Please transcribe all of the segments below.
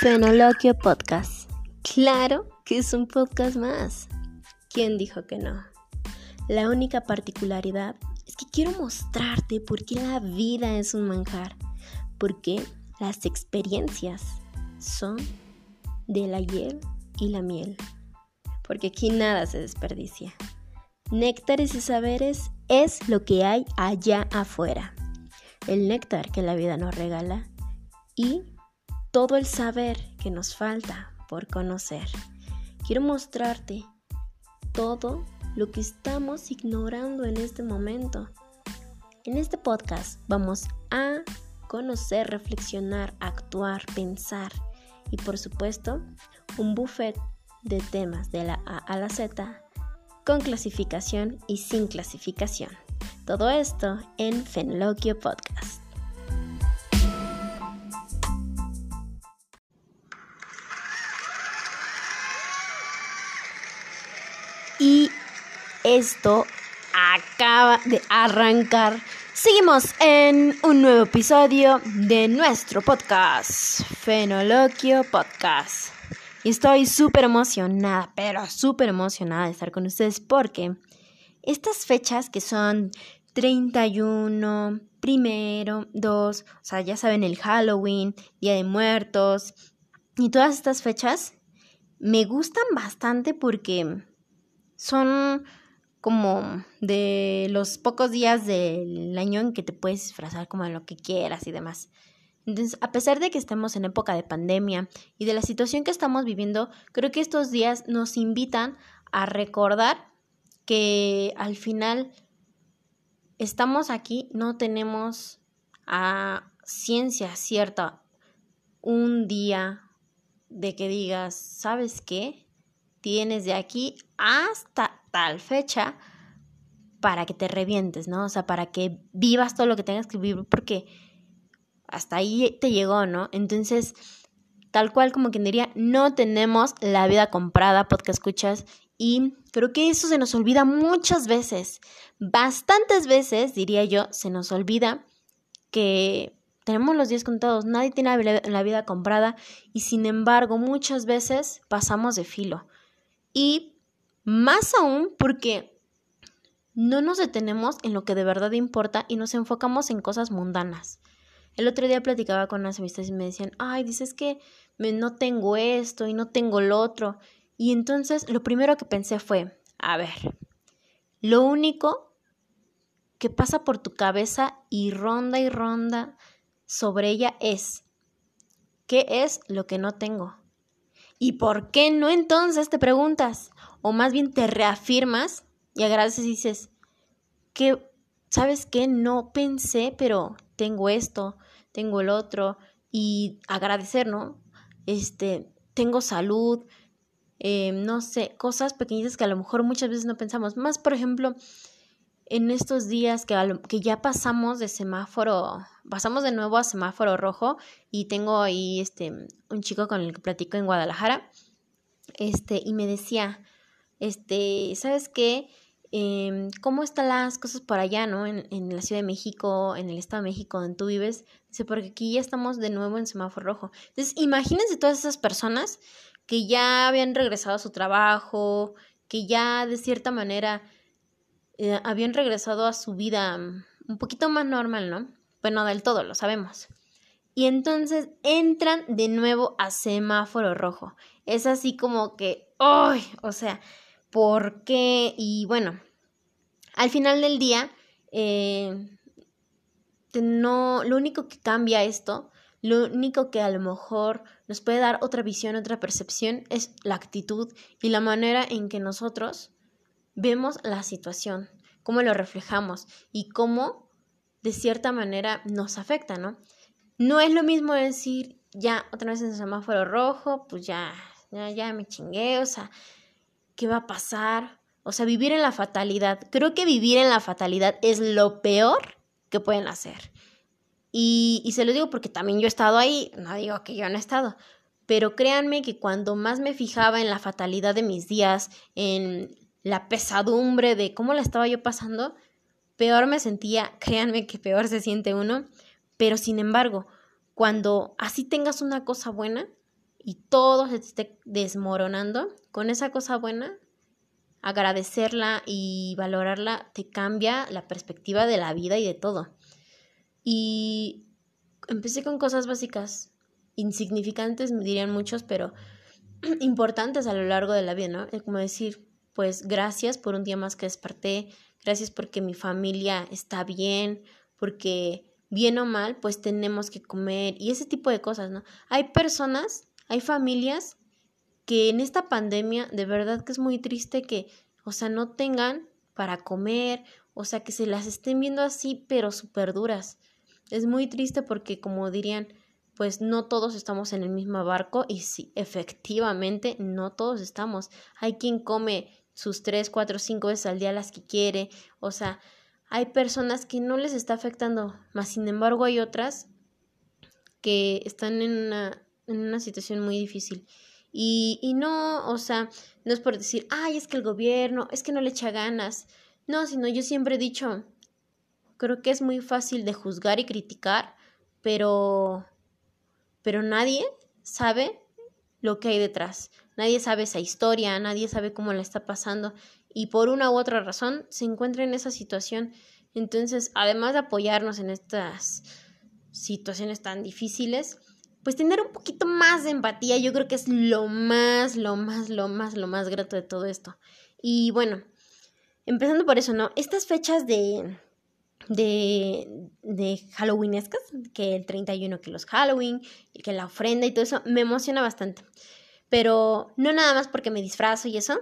Fenoloquio Podcast. Claro que es un podcast más. ¿Quién dijo que no? La única particularidad es que quiero mostrarte por qué la vida es un manjar. Porque las experiencias son de la hiel y la miel. Porque aquí nada se desperdicia. Néctares y saberes es lo que hay allá afuera. El néctar que la vida nos regala y todo el saber que nos falta por conocer. Quiero mostrarte todo lo que estamos ignorando en este momento. En este podcast vamos a conocer, reflexionar, actuar, pensar y por supuesto un buffet de temas de la A a la Z con clasificación y sin clasificación. Todo esto en Fenloquio Podcast. Esto acaba de arrancar. Seguimos en un nuevo episodio de nuestro podcast, Fenoloquio Podcast. Y estoy súper emocionada, pero súper emocionada de estar con ustedes porque estas fechas que son 31, primero, 2, o sea, ya saben, el Halloween, Día de Muertos y todas estas fechas me gustan bastante porque son como de los pocos días del año en que te puedes disfrazar como de lo que quieras y demás. Entonces, a pesar de que estemos en época de pandemia y de la situación que estamos viviendo, creo que estos días nos invitan a recordar que al final estamos aquí, no tenemos a ciencia cierta un día de que digas, ¿sabes qué? tienes de aquí hasta tal fecha para que te revientes, ¿no? O sea, para que vivas todo lo que tengas que vivir, porque hasta ahí te llegó, ¿no? Entonces, tal cual como quien diría, no tenemos la vida comprada, podcast escuchas, y creo que eso se nos olvida muchas veces, bastantes veces, diría yo, se nos olvida que tenemos los días contados, nadie tiene la vida comprada y sin embargo muchas veces pasamos de filo. Y más aún porque no nos detenemos en lo que de verdad importa y nos enfocamos en cosas mundanas. El otro día platicaba con unas amistades y me decían, ay, dices que no tengo esto y no tengo lo otro. Y entonces lo primero que pensé fue, a ver, lo único que pasa por tu cabeza y ronda y ronda sobre ella es, ¿qué es lo que no tengo? ¿Y por qué no entonces te preguntas? O más bien te reafirmas y agradeces y dices, que, ¿sabes qué? No pensé, pero tengo esto, tengo el otro, y agradecer, ¿no? Este, tengo salud, eh, no sé, cosas pequeñitas que a lo mejor muchas veces no pensamos. Más, por ejemplo, en estos días que, que ya pasamos de semáforo, pasamos de nuevo a semáforo rojo y tengo ahí este, un chico con el que platico en Guadalajara, este, y me decía, este, ¿sabes qué? Em, ¿Cómo están las cosas por allá, no? En, en, la Ciudad de México, en el Estado de México, donde tú vives. Dice, porque aquí ya estamos de nuevo en semáforo rojo. Entonces, imagínense todas esas personas que ya habían regresado a su trabajo, que ya de cierta manera eh, habían regresado a su vida mm, un poquito más normal, ¿no? Bueno, del todo, lo sabemos. Y entonces entran de nuevo a semáforo rojo. Es así como que, ¡ay! O sea, ¿por qué? Y bueno, al final del día, eh, no, lo único que cambia esto, lo único que a lo mejor nos puede dar otra visión, otra percepción, es la actitud y la manera en que nosotros vemos la situación, cómo lo reflejamos y cómo de cierta manera nos afecta, ¿no? No es lo mismo decir, ya otra vez en el semáforo rojo, pues ya, ya, ya me chingué, o sea, ¿qué va a pasar? O sea, vivir en la fatalidad. Creo que vivir en la fatalidad es lo peor que pueden hacer. Y, y se lo digo porque también yo he estado ahí, no digo que yo no he estado, pero créanme que cuando más me fijaba en la fatalidad de mis días, en la pesadumbre de cómo la estaba yo pasando, peor me sentía, créanme que peor se siente uno, pero sin embargo, cuando así tengas una cosa buena, y todo se te esté desmoronando, con esa cosa buena, agradecerla y valorarla te cambia la perspectiva de la vida y de todo. Y empecé con cosas básicas, insignificantes, me dirían muchos, pero importantes a lo largo de la vida, ¿no? Es como decir, pues gracias por un día más que desperté, gracias porque mi familia está bien, porque bien o mal, pues tenemos que comer y ese tipo de cosas, ¿no? Hay personas, hay familias que en esta pandemia de verdad que es muy triste que, o sea, no tengan para comer, o sea, que se las estén viendo así, pero súper duras. Es muy triste porque, como dirían, pues no todos estamos en el mismo barco y sí, efectivamente, no todos estamos. Hay quien come sus tres, cuatro, cinco veces al día las que quiere, o sea, hay personas que no les está afectando, más sin embargo hay otras que están en una, en una situación muy difícil. Y, y no, o sea, no es por decir, ay, es que el gobierno, es que no le echa ganas. No, sino yo siempre he dicho, creo que es muy fácil de juzgar y criticar, pero, pero nadie sabe lo que hay detrás. Nadie sabe esa historia, nadie sabe cómo la está pasando y por una u otra razón se encuentra en esa situación. Entonces, además de apoyarnos en estas situaciones tan difíciles, pues tener un poquito más de empatía, yo creo que es lo más, lo más, lo más, lo más grato de todo esto. Y bueno, empezando por eso, ¿no? Estas fechas de, de, de Halloweenescas, que el 31, que los Halloween, que la ofrenda y todo eso, me emociona bastante. Pero no nada más porque me disfrazo y eso,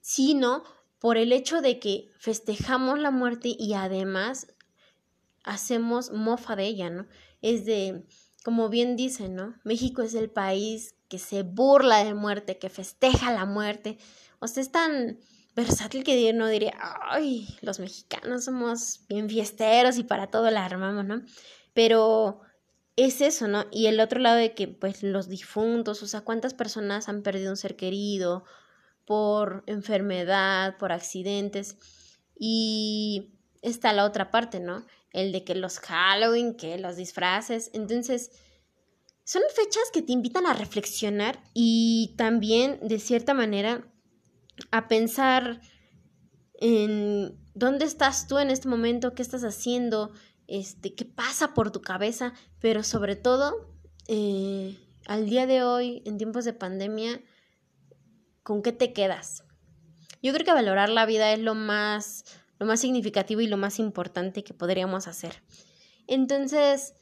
sino por el hecho de que festejamos la muerte y además hacemos mofa de ella, ¿no? Es de, como bien dicen, ¿no? México es el país que se burla de muerte, que festeja la muerte. O sea, es tan versátil que no diría, ay, los mexicanos somos bien fiesteros y para todo la armamos, ¿no? Pero es eso, ¿no? Y el otro lado de que, pues, los difuntos, o sea, cuántas personas han perdido un ser querido por enfermedad, por accidentes. Y está la otra parte, ¿no? El de que los Halloween, que los disfraces. Entonces, son fechas que te invitan a reflexionar y también, de cierta manera, a pensar en dónde estás tú en este momento, qué estás haciendo, este, qué pasa por tu cabeza, pero sobre todo, eh, al día de hoy, en tiempos de pandemia, ¿con qué te quedas? Yo creo que valorar la vida es lo más, lo más significativo y lo más importante que podríamos hacer. Entonces,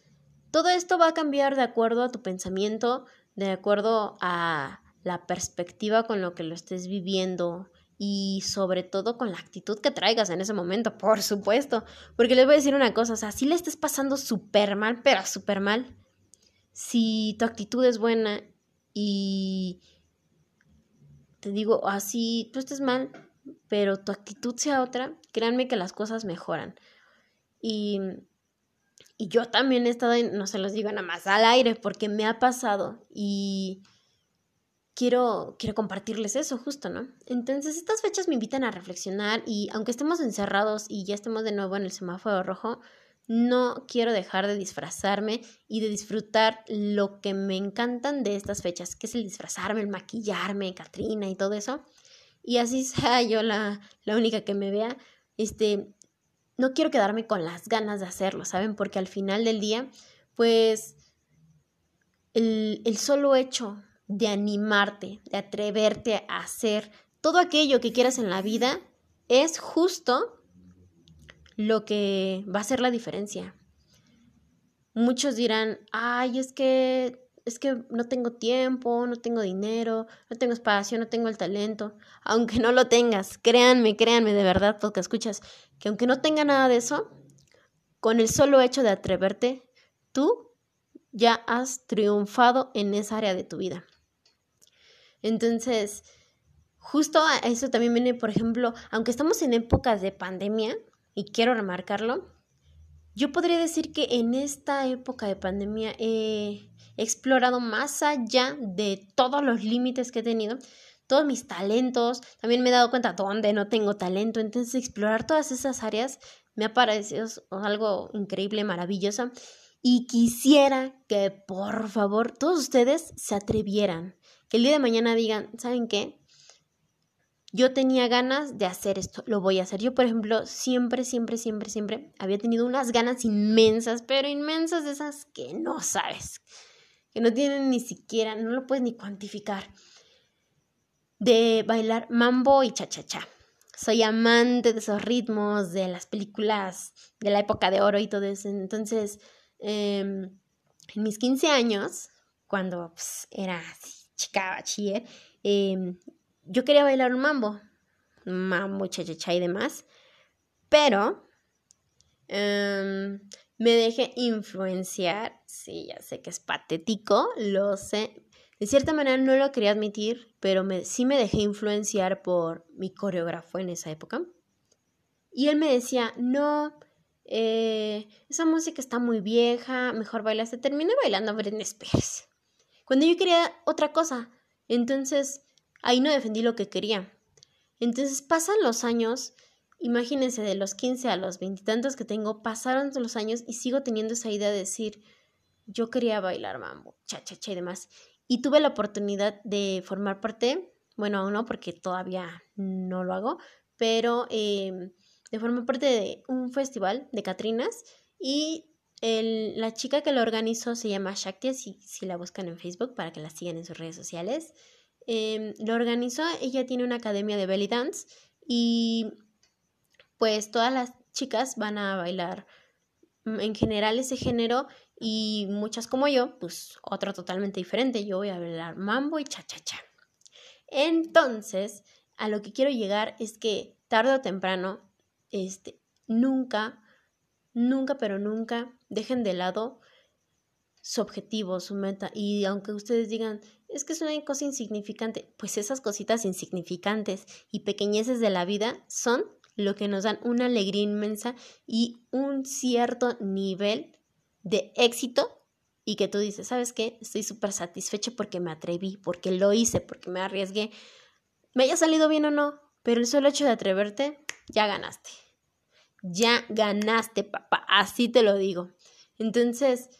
todo esto va a cambiar de acuerdo a tu pensamiento, de acuerdo a la perspectiva con lo que lo estés viviendo y sobre todo con la actitud que traigas en ese momento, por supuesto. Porque les voy a decir una cosa, o sea, si le estés pasando súper mal, pero súper mal, si tu actitud es buena y te digo, así tú estés mal, pero tu actitud sea otra, créanme que las cosas mejoran. Y, y yo también he estado, no se los digo nada más al aire, porque me ha pasado y quiero, quiero compartirles eso justo, ¿no? Entonces estas fechas me invitan a reflexionar y aunque estemos encerrados y ya estemos de nuevo en el semáforo rojo, no quiero dejar de disfrazarme y de disfrutar lo que me encantan de estas fechas, que es el disfrazarme, el maquillarme, Katrina y todo eso. Y así sea yo la, la única que me vea, este, no quiero quedarme con las ganas de hacerlo, ¿saben? Porque al final del día, pues, el, el solo hecho de animarte, de atreverte a hacer todo aquello que quieras en la vida, es justo lo que va a ser la diferencia. Muchos dirán, ay, es que es que no tengo tiempo, no tengo dinero, no tengo espacio, no tengo el talento. Aunque no lo tengas, créanme, créanme de verdad, porque escuchas, que aunque no tenga nada de eso, con el solo hecho de atreverte, tú ya has triunfado en esa área de tu vida. Entonces, justo a eso también viene, por ejemplo, aunque estamos en épocas de pandemia, y quiero remarcarlo, yo podría decir que en esta época de pandemia he explorado más allá de todos los límites que he tenido, todos mis talentos, también me he dado cuenta dónde no tengo talento, entonces explorar todas esas áreas me ha parecido algo increíble, maravilloso. Y quisiera que por favor todos ustedes se atrevieran, que el día de mañana digan, ¿saben qué? Yo tenía ganas de hacer esto, lo voy a hacer. Yo, por ejemplo, siempre, siempre, siempre, siempre había tenido unas ganas inmensas, pero inmensas de esas que no sabes, que no tienen ni siquiera, no lo puedes ni cuantificar, de bailar mambo y cha-cha-cha. Soy amante de esos ritmos, de las películas de la época de oro y todo eso. Entonces, em, en mis 15 años, cuando pues, era así, chica bachiller, em, yo quería bailar un mambo, mambo, cha-cha-cha y demás, pero em, me dejé influenciar, sí, ya sé que es patético, lo sé, de cierta manera no lo quería admitir, pero sí me dejé influenciar por mi coreógrafo en esa época. Y él me decía, no, eh, esa música está muy vieja, mejor bailas. Se terminé bailando Britney Spears. Cuando yo quería otra cosa. Entonces, ahí no defendí lo que quería. Entonces pasan los años, imagínense de los 15 a los veintitantos que tengo, pasaron los años y sigo teniendo esa idea de decir, yo quería bailar mambo, cha, cha, cha y demás. Y tuve la oportunidad de formar parte, bueno, aún no, porque todavía no lo hago, pero em, de formar parte de un festival de Catrinas y la chica que lo organizó se llama Shakti, si, si la buscan en Facebook para que la sigan en sus redes sociales. Em, lo organizó, ella tiene una academia de belly dance y pues todas las chicas van a bailar mm, en general ese género y muchas como yo, pues otra totalmente diferente. Yo voy a bailar mambo y cha-cha-cha. Entonces, a lo que quiero llegar es que tarde o temprano, este, nunca, nunca, pero nunca dejen de lado su objetivo, su meta. Y aunque ustedes digan, es que es una cosa insignificante, pues esas cositas insignificantes y pequeñeces de la vida son lo que nos dan una alegría inmensa y un cierto nivel de éxito y que tú dices, ¿sabes qué? Estoy súper satisfecho porque me atreví, porque lo hice, porque me arriesgué. Me haya salido bien o no, pero el solo hecho de atreverte, ya ganaste. Ya ganaste, papá, así te lo digo. Entonces,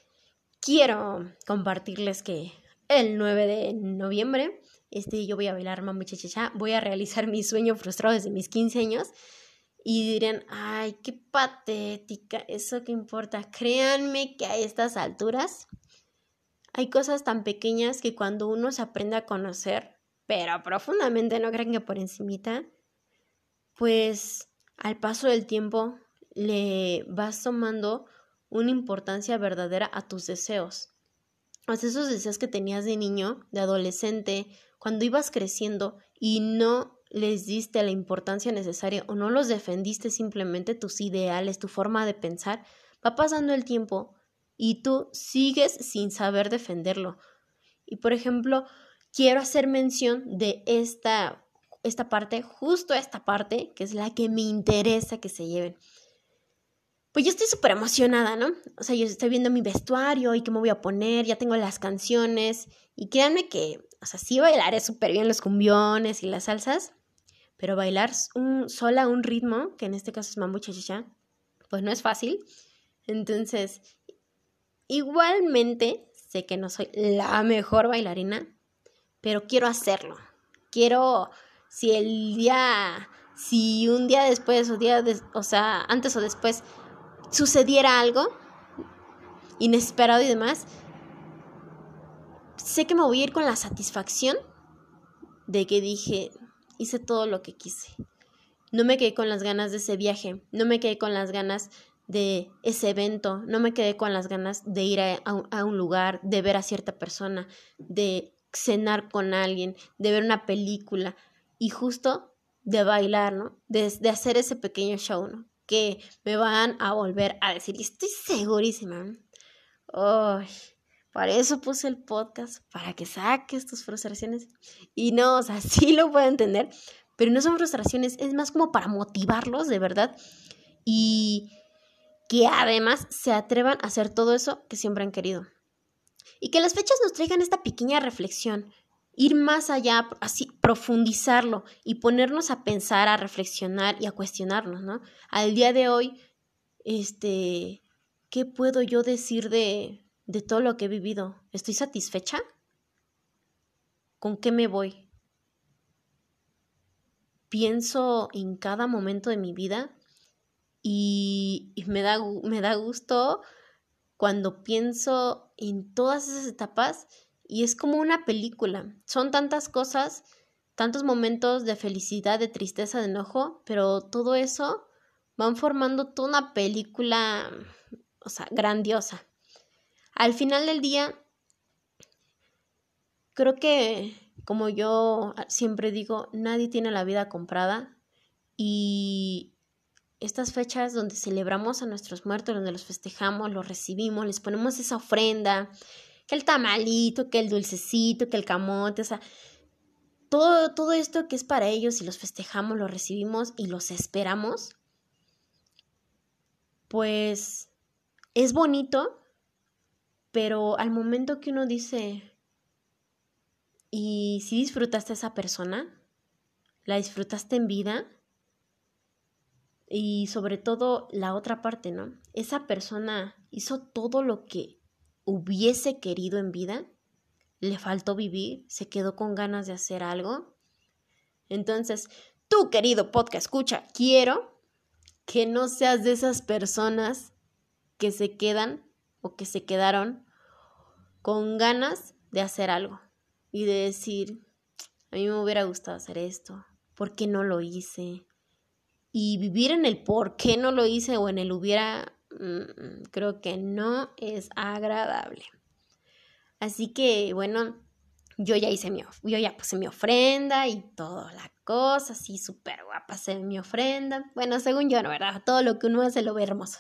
quiero compartirles que el 9 de noviembre, este, yo voy a bailar mamá muchacha, voy a realizar mi sueño frustrado desde mis 15 años y dirán, ay, qué patética, eso que importa. Créanme que a estas alturas hay cosas tan pequeñas que cuando uno se aprende a conocer, pero profundamente, no crean que por encimita, pues al paso del tiempo le vas tomando una importancia verdadera a tus deseos. A esos deseos que tenías de niño, de adolescente, cuando ibas creciendo y no les diste la importancia necesaria o no los defendiste simplemente tus ideales, tu forma de pensar, va pasando el tiempo y tú sigues sin saber defenderlo. Y por ejemplo, quiero hacer mención de esta, esta parte, justo esta parte, que es la que me interesa que se lleven. Pues yo estoy súper emocionada, ¿no? O sea, yo estoy viendo mi vestuario y qué me voy a poner, ya tengo las canciones y créanme que, o sea, sí bailaré súper bien los cumbiones y las salsas, pero bailar un, sola un ritmo, que en este caso es mambo chachacha, pues no es fácil. Entonces, igualmente, sé que no soy la mejor bailarina, pero quiero hacerlo. Quiero, si el día, si un día después o día, o sea, antes o después sucediera algo inesperado y demás, sé que me voy a ir con la satisfacción de que dije, hice todo lo que quise. No me quedé con las ganas de ese viaje, no me quedé con las ganas de ese evento, no me quedé con las ganas de ir a, un, lugar, de ver a cierta persona, de cenar con alguien, de ver una película y justo de bailar, ¿no? De, de hacer ese pequeño show, ¿no? Que me van a volver a decir, y estoy segurísima. Ay, para eso puse el podcast, para que saques tus frustraciones. Y no, o sea, sí lo puedo entender, pero no son frustraciones, es más como para motivarlos de verdad y que además se atrevan a hacer todo eso que siempre han querido. Y que las fechas nos traigan esta pequeña reflexión, ir más allá, así profundizarlo y ponernos a pensar, a reflexionar y a cuestionarnos, ¿no? Al día de hoy, este, ¿qué puedo yo decir de, de todo lo que he vivido? ¿Estoy satisfecha? ¿Con qué me voy? Pienso en cada momento de mi vida y, me, da, me da gusto cuando pienso en todas esas etapas y es como una película. Son tantas cosas, tantos momentos de felicidad, de tristeza, de enojo, pero todo eso van formando toda una película, o sea, grandiosa. Al final del día, creo que, como yo siempre digo, nadie tiene la vida comprada y estas fechas donde celebramos a nuestros muertos, donde los festejamos, los recibimos, les ponemos esa ofrenda, que el tamalito, que el dulcecito, que el camote, o sea, todo, todo esto que es para ellos y los festejamos, los recibimos y los esperamos, pues es bonito, pero al momento que uno dice, ¿y si disfrutaste a esa persona? ¿La disfrutaste en vida? Y sobre todo la otra parte, ¿no? Esa persona hizo todo lo que hubiese querido en vida, le faltó vivir, se quedó con ganas de hacer algo. Entonces, tú, querido podcast, escucha, quiero que no seas de esas personas que se quedan o que se quedaron con ganas de hacer algo y de decir, a mí me hubiera gustado hacer esto, ¿por qué no lo hice? Y vivir en el por qué no lo hice o en el hubiera, creo que no es agradable. Así que, bueno, yo ya hice mi, yo ya puse mi ofrenda y toda la cosa, así súper guapa se mi ofrenda. Bueno, según yo, ¿no? ¿Verdad? Todo lo que uno hace lo ve hermoso.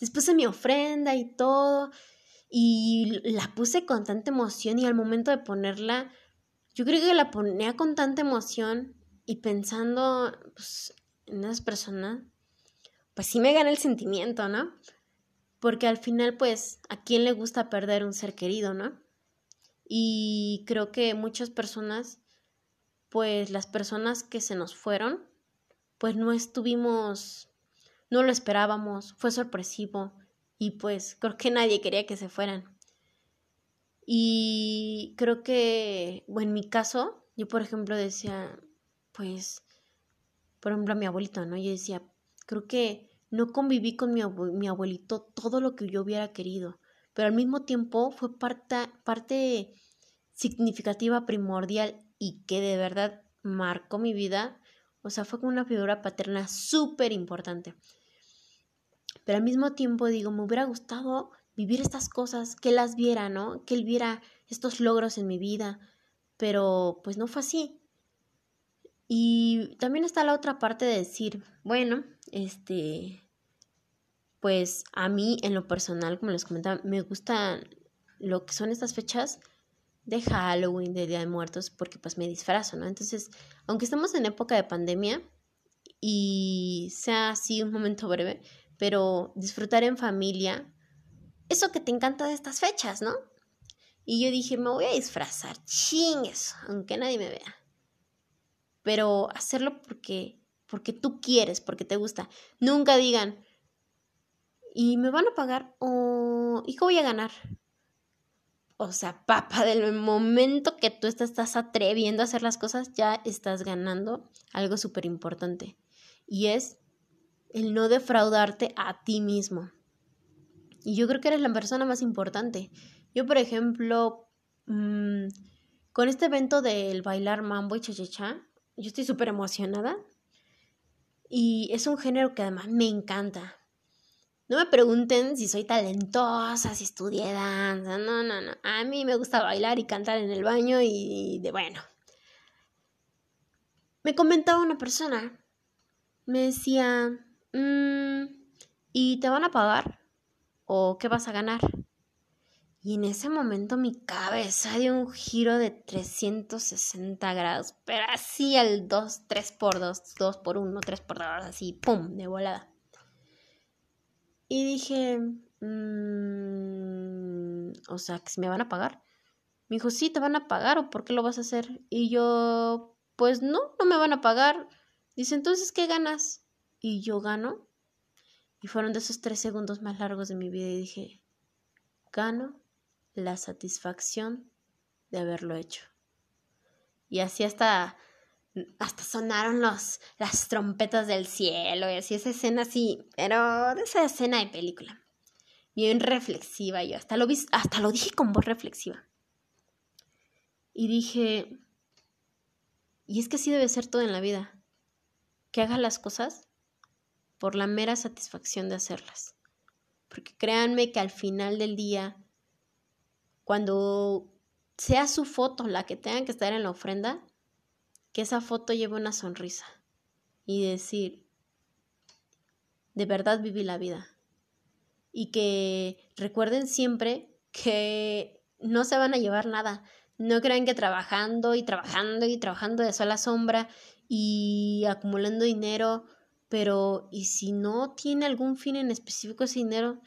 Después puse mi ofrenda y todo, y la puse con tanta emoción y al momento de ponerla, yo creo que la ponía con tanta emoción y pensando, pues, en esas personas, pues sí me gana el sentimiento, ¿no? Porque al final, pues, ¿a quién le gusta perder un ser querido, no? Y creo que muchas personas, pues las personas que se nos fueron, pues no estuvimos, no lo esperábamos, fue sorpresivo y pues creo que nadie quería que se fueran. Y creo que, bueno, en mi caso, yo por ejemplo decía, pues por ejemplo, a mi abuelito, ¿no? Yo decía, creo que no conviví con mi, abuelito todo lo que yo hubiera querido, pero al mismo tiempo fue parte, parte significativa, primordial y que de verdad marcó mi vida. O sea, fue como una figura paterna súper importante. Pero al mismo tiempo digo, me hubiera gustado vivir estas cosas, que las viera, ¿no? Que él viera estos logros en mi vida. Pero pues no fue así. Y también está la otra parte de decir, bueno, este, pues a mí en lo personal, como les comentaba, me gusta lo que son estas fechas de Halloween, de Día de Muertos, porque pues me disfrazo, ¿no? Entonces, aunque estamos en época de pandemia y sea así un momento breve, pero disfrutar en familia, eso que te encanta de estas fechas, ¿no? Y yo dije, me voy a disfrazar, chingues, aunque nadie me vea pero hacerlo porque, porque tú quieres, porque te gusta. Nunca digan, ¿y me van a pagar? ¿O ¿y voy a ganar? O sea, papá, del momento que tú estás atreviendo a hacer las cosas, ya estás ganando algo súper importante. Y es el no defraudarte a ti mismo. Y yo creo que eres la persona más importante. Yo, por ejemplo, mm, con este evento del bailar mambo y cha yo estoy súper emocionada. Y es un género que además me encanta. No me pregunten si soy talentosa, si estudié danza. No, no, no. A mí me gusta bailar y cantar en el baño y de bueno. Me comentaba una persona. Me decía, mm, ¿y te van a pagar? ¿O qué vas a ganar? Y en ese momento mi cabeza dio un giro de 360 grados, pero así al 2, 3 por 2, 2 por 1, 3 por 2, así, ¡pum!, de volada. Y dije, mmm, o sea, que me van a pagar. Me dijo, sí, te van a pagar, ¿o por qué lo vas a hacer? Y yo, pues no, no me van a pagar. Dice, entonces, ¿qué ganas? Y yo gano Y fueron de esos tres segundos más largos de mi vida y dije, gano la satisfacción de haberlo hecho. Y así hasta, hasta sonaron los, las trompetas del cielo y así esa escena así, pero de esa escena de película. Bien reflexiva yo, hasta lo, hasta lo dije con voz reflexiva. Y dije, y es que así debe ser todo en la vida, que hagas las cosas por la mera satisfacción de hacerlas. Porque créanme que al final del día, cuando sea su foto la que tenga que estar en la ofrenda, que esa foto lleve una sonrisa y decir, de verdad viví la vida. Y que recuerden siempre que no se van a llevar nada. No crean que trabajando y trabajando y trabajando de sola sombra y acumulando dinero, pero ¿y si no tiene algún fin en específico ese dinero?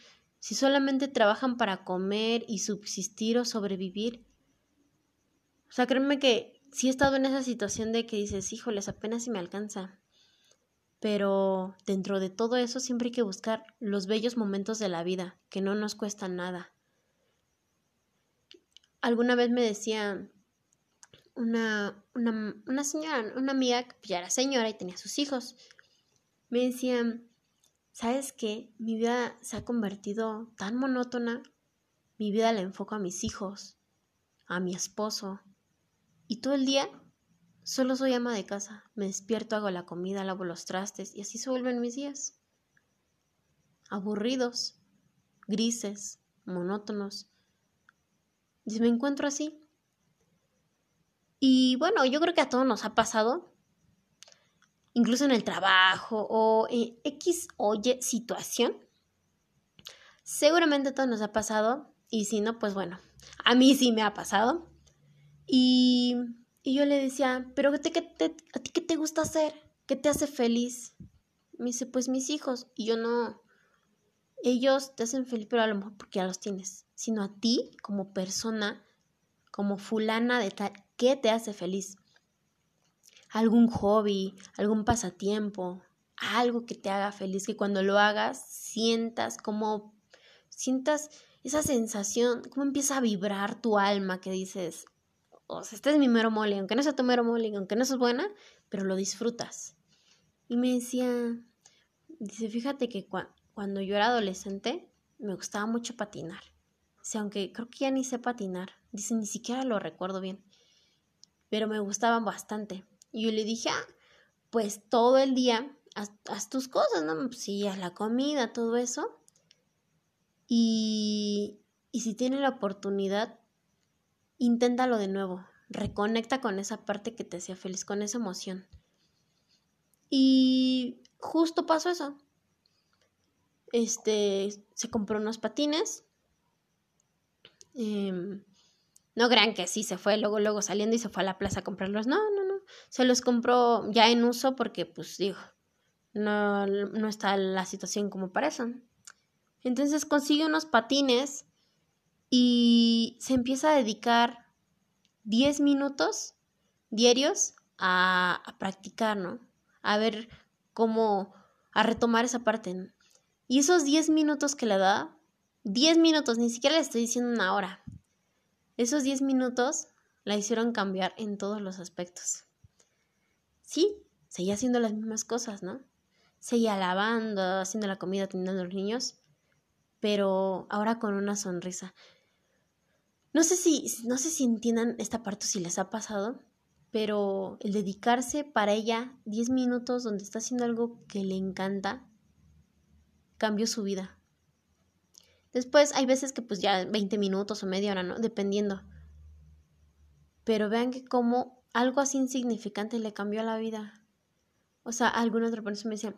Si solamente trabajan para comer y subsistir o sobrevivir, o sea, créeme que sí he estado en esa situación de que dices, híjoles, apenas si me alcanza. Pero dentro de todo eso siempre hay que buscar los bellos momentos de la vida, que no nos cuestan nada. Alguna vez me decía una, una, una señora, una amiga que ya era señora y tenía sus hijos, me decía, ¿sabes qué? Mi vida se ha convertido tan monótona, mi vida la enfoco a mis hijos, a mi esposo, y todo el día solo soy ama de casa. Me despierto, hago la comida, lavo los trastes y así se vuelven mis días. Aburridos, grises, monótonos. Me encuentro así. Y bueno, yo creo que a todos nos ha pasado, incluso en el trabajo o en X o Y situación. Seguramente a todos nos ha pasado y si no, pues bueno, a mí sí me ha pasado y, yo le decía, pero ¿qué te, ¿a ti qué te gusta hacer? ¿Qué te hace feliz? Me dice, pues mis hijos. Y yo no, ellos te hacen feliz, pero a lo mejor porque ya los tienes, sino a ti como persona, como fulana de tal, ¿qué te hace feliz? Algún hobby, algún pasatiempo, algo que te haga feliz, que cuando lo hagas sientas como, sientas esa sensación, cómo empieza a vibrar tu alma, que dices, o sea, este es mi mero mole, aunque no sea tu mero mole, aunque no seas buena, pero lo disfrutas. Y me decía, dice, fíjate que cuando yo era adolescente me gustaba mucho patinar. O sea, aunque creo que ya ni sé patinar, dice, ni siquiera lo recuerdo bien, pero me gustaban bastante. Y yo le dije, ah, pues todo el día haz, tus cosas, ¿no? Pues sí, haz la comida, todo eso. Y, y si tienes la oportunidad, inténtalo de nuevo, reconecta con esa parte que te hacía feliz, con esa emoción. Y justo pasó eso. Este, se compró unos patines. Em, no crean que sí se fue luego, luego saliendo y se fue a la plaza a comprarlos. No, no, no. Se los compró ya en uso porque, pues, digo, no, no está la situación como para eso. Entonces consigue unos patines y se empieza a dedicar 10 minutos diarios a, practicar, ¿no? A ver cómo, a retomar esa parte. Y esos 10 minutos que le da, 10 minutos, ni siquiera le estoy diciendo una hora. Esos 10 minutos la hicieron cambiar en todos los aspectos. Sí, seguía haciendo las mismas cosas, ¿no? Seguía lavando, haciendo la comida, atendiendo a los niños, pero ahora con una sonrisa. No sé si, no sé si entiendan esta parte, si les ha pasado, pero el dedicarse para ella 10 minutos donde está haciendo algo que le encanta, cambió su vida. Después hay veces que pues ya 20 minutos o media hora, ¿no? Dependiendo. Pero vean que como algo así insignificante le cambió la vida. O sea, alguna otra persona me decía,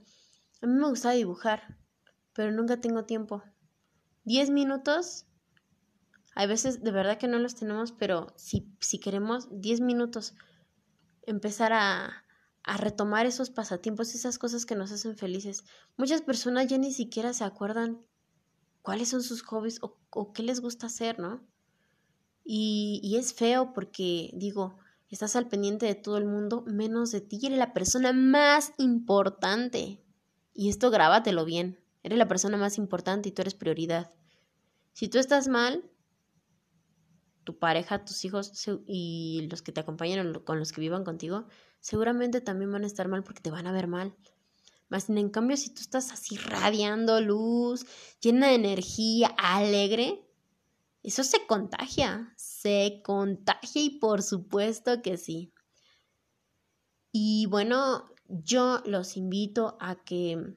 a mí me gusta dibujar, pero nunca tengo tiempo. 10 minutos hay veces de verdad que no los tenemos, pero si, si queremos 10 minutos empezar a, a retomar esos pasatiempos, esas cosas que nos hacen felices. Muchas personas ya ni siquiera se acuerdan cuáles son sus hobbies o, o qué les gusta hacer, ¿no? Y, y, es feo porque, digo, estás al pendiente de todo el mundo, menos de ti, eres la persona más importante. Y esto grábatelo bien. Eres la persona más importante y tú eres prioridad. Si tú estás mal, tu pareja, tus hijos y los que te acompañan o con los que vivan contigo, seguramente también van a estar mal porque te van a ver mal. Más en cambio, si tú estás así radiando luz, llena de energía, alegre, eso se contagia, se contagia y por supuesto que sí. Y bueno, yo los invito a que,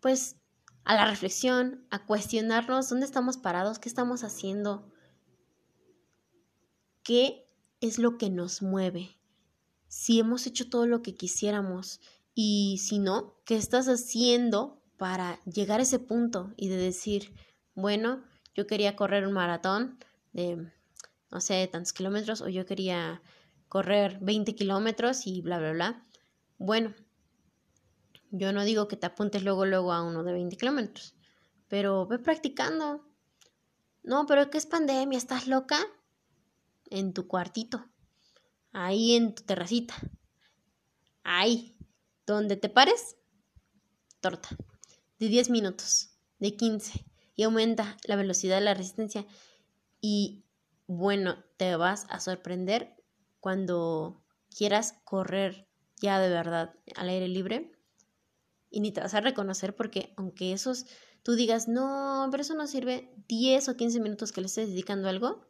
pues, a la reflexión, a cuestionarnos dónde estamos parados, qué estamos haciendo, qué es lo que nos mueve, si hemos hecho todo lo que quisiéramos y si no, qué estás haciendo para llegar a ese punto y de decir, bueno, yo quería correr un maratón de, no sé, tantos kilómetros o yo quería correr 20 kilómetros y bla, bla, bla. Bueno, yo no digo que te apuntes luego, luego a uno de 20 kilómetros, pero ve practicando. No, pero ¿qué es pandemia? ¿Estás loca? En tu cuartito, ahí en tu terracita, ahí, donde te pares, torta, de 10 minutos, de 15, y aumenta la velocidad de la resistencia. Y bueno, te vas a sorprender cuando quieras correr ya de verdad al aire libre y ni te vas a reconocer porque aunque esos tú digas, no, pero eso no sirve, 10 o 15 minutos que le estés dedicando algo,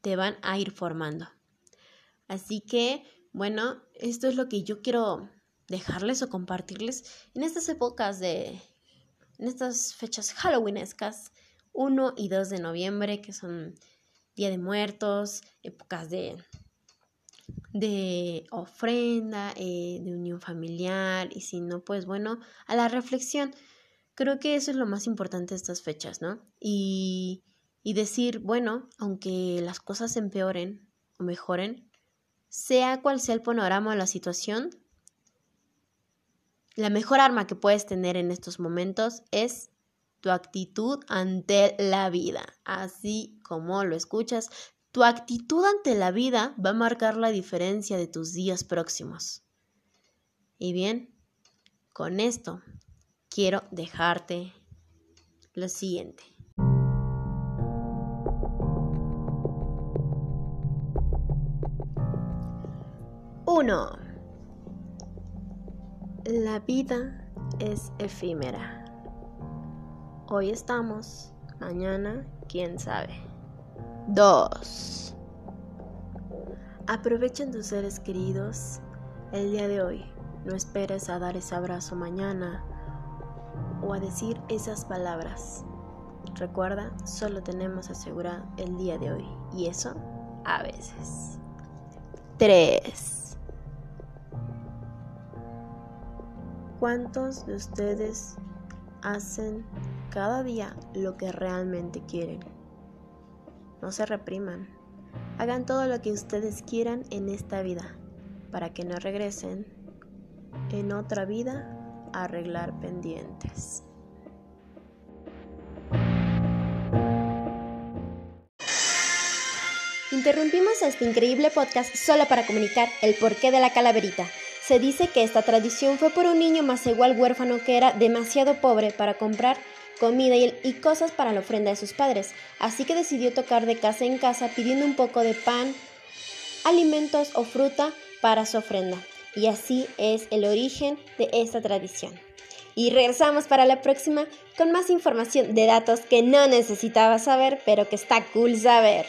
te van a ir formando. Así que, bueno, esto es lo que yo quiero dejarles o compartirles en estas épocas de, en estas fechas halloweenescas, 1 y 2 de noviembre, que son Día de Muertos, épocas de de ofrenda, eh, de unión familiar y si no, pues bueno, a la reflexión. Creo que eso es lo más importante de estas fechas, ¿no? Y, y decir, bueno, aunque las cosas empeoren o mejoren, sea cual sea el panorama o la situación, la mejor arma que puedes tener en estos momentos es tu actitud ante la vida. Así como lo escuchas, tu actitud ante la vida va a marcar la diferencia de tus días próximos. Y bien, con esto quiero dejarte lo siguiente. Uno. La vida es efímera. Hoy estamos, mañana, quién sabe. 2. Aprovechen tus seres queridos el día de hoy. No esperes a dar ese abrazo mañana o a decir esas palabras. Recuerda, solo tenemos asegurado el día de hoy y eso a veces. 3. ¿Cuántos de ustedes hacen cada día lo que realmente quieren? No se repriman. Hagan todo lo que ustedes quieran en esta vida para que no regresen en otra vida a arreglar pendientes. Interrumpimos este increíble podcast solo para comunicar el porqué de la calaverita. Se dice que esta tradición fue por un niño más igual huérfano que era demasiado pobre para comprar comida y, cosas para la ofrenda de sus padres, así que decidió tocar de casa en casa pidiendo un poco de pan, alimentos o fruta para su ofrenda. Y así es el origen de esta tradición. Y regresamos para la próxima con más información de datos que no necesitabas saber, pero que está cool saber.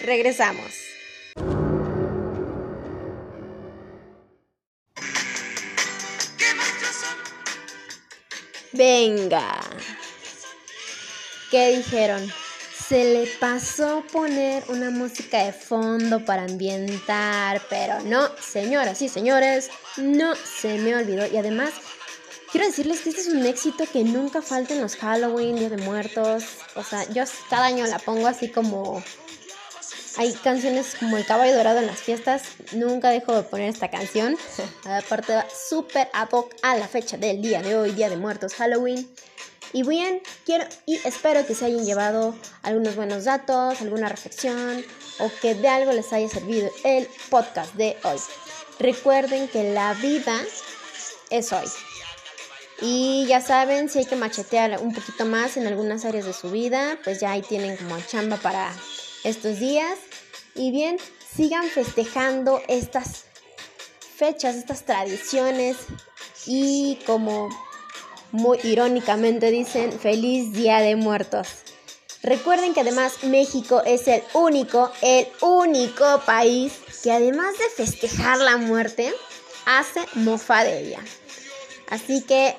Regresamos. Venga. ¿Qué dijeron? Se le pasó poner una música de fondo para ambientar, pero no, señoras y señores, no se me olvidó. Y además, quiero decirles que este es un éxito que nunca falta en los Halloween, Día de Muertos. O sea, yo cada año la pongo así como hay canciones como El Caballo Dorado en las fiestas. Nunca dejo de poner esta canción. Aparte va súper a hoc a la fecha del día de hoy, Día de Muertos, Halloween. Y bien, quiero y espero que se hayan llevado algunos buenos datos, alguna reflexión o que de algo les haya servido el podcast de hoy. Recuerden que la vida es hoy. Y ya saben, si hay que machetear un poquito más en algunas áreas de su vida, pues ya ahí tienen como chamba para estos días. Y bien, sigan festejando estas fechas, estas tradiciones y como muy irónicamente dicen, feliz Día de Muertos. Recuerden que además México es el único, el único país que además de festejar la muerte, hace mofa de ella. Así que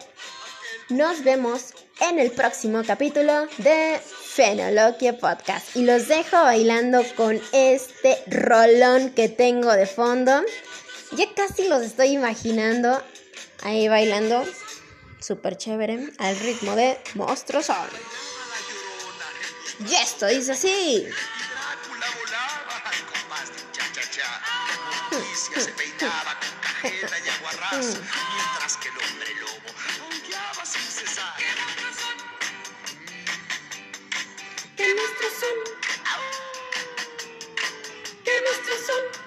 nos vemos en el próximo capítulo de Fenoloquia Podcast. Y los dejo bailando con este rolón que tengo de fondo. Ya casi los estoy imaginando ahí bailando. Súper chévere. Al ritmo de Monstruos. Y esto dice así. nuestro sol, que nuestro sol.